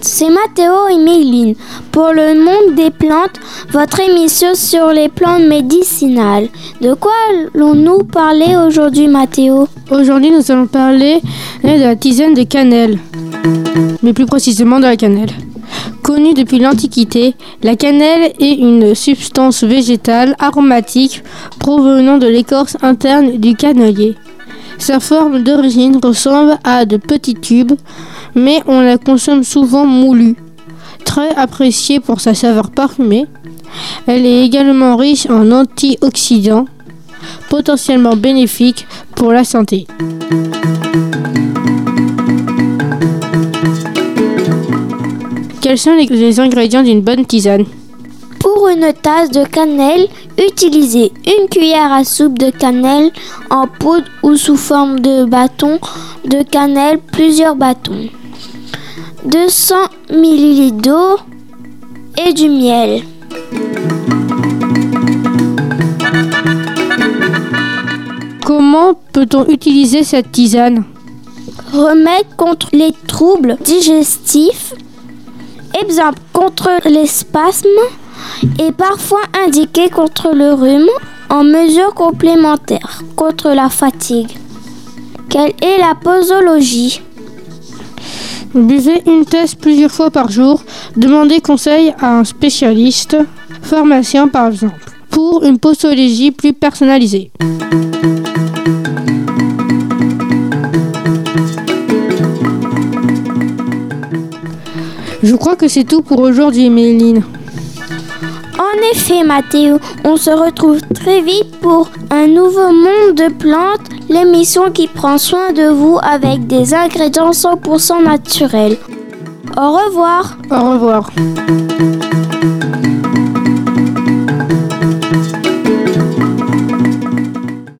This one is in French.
Mathéo et Méline pour le monde des plantes, votre émission sur les plantes médicinales. De quoi allons-nous parler aujourd'hui, Mathéo Aujourd'hui, nous allons parler de la tisane de cannelle, mais plus précisément de la cannelle. Connue depuis l'Antiquité, la cannelle est une substance végétale aromatique provenant de l'écorce interne du cannelier. Sa forme d'origine ressemble à de petits tubes, mais on la consomme souvent moulue. Très appréciée pour sa saveur parfumée, elle est également riche en antioxydants, potentiellement bénéfiques pour la santé. Quels sont les ingrédients d'une bonne tisane? Pour une tasse de cannelle, utilisez une cuillère à soupe de cannelle en poudre ou sous forme de bâton de cannelle, plusieurs bâtons, 200 ml d'eau et du miel. Comment peut-on utiliser cette tisane? Remède contre les troubles digestifs, exemple contre les spasmes et parfois indiqué contre le rhume en mesure complémentaire contre la fatigue. Quelle est la posologie? Buvez une tasse plusieurs fois par jour. Demandez conseil à un spécialiste, pharmacien par exemple, pour une posologie plus personnalisée. Je crois que c'est tout pour aujourd'hui, Méline. En effet, Mathéo, on se retrouve très vite pour un nouveau monde de plantes, l'émission qui prend soin de vous avec des ingrédients 100% naturels. Au revoir. Au revoir.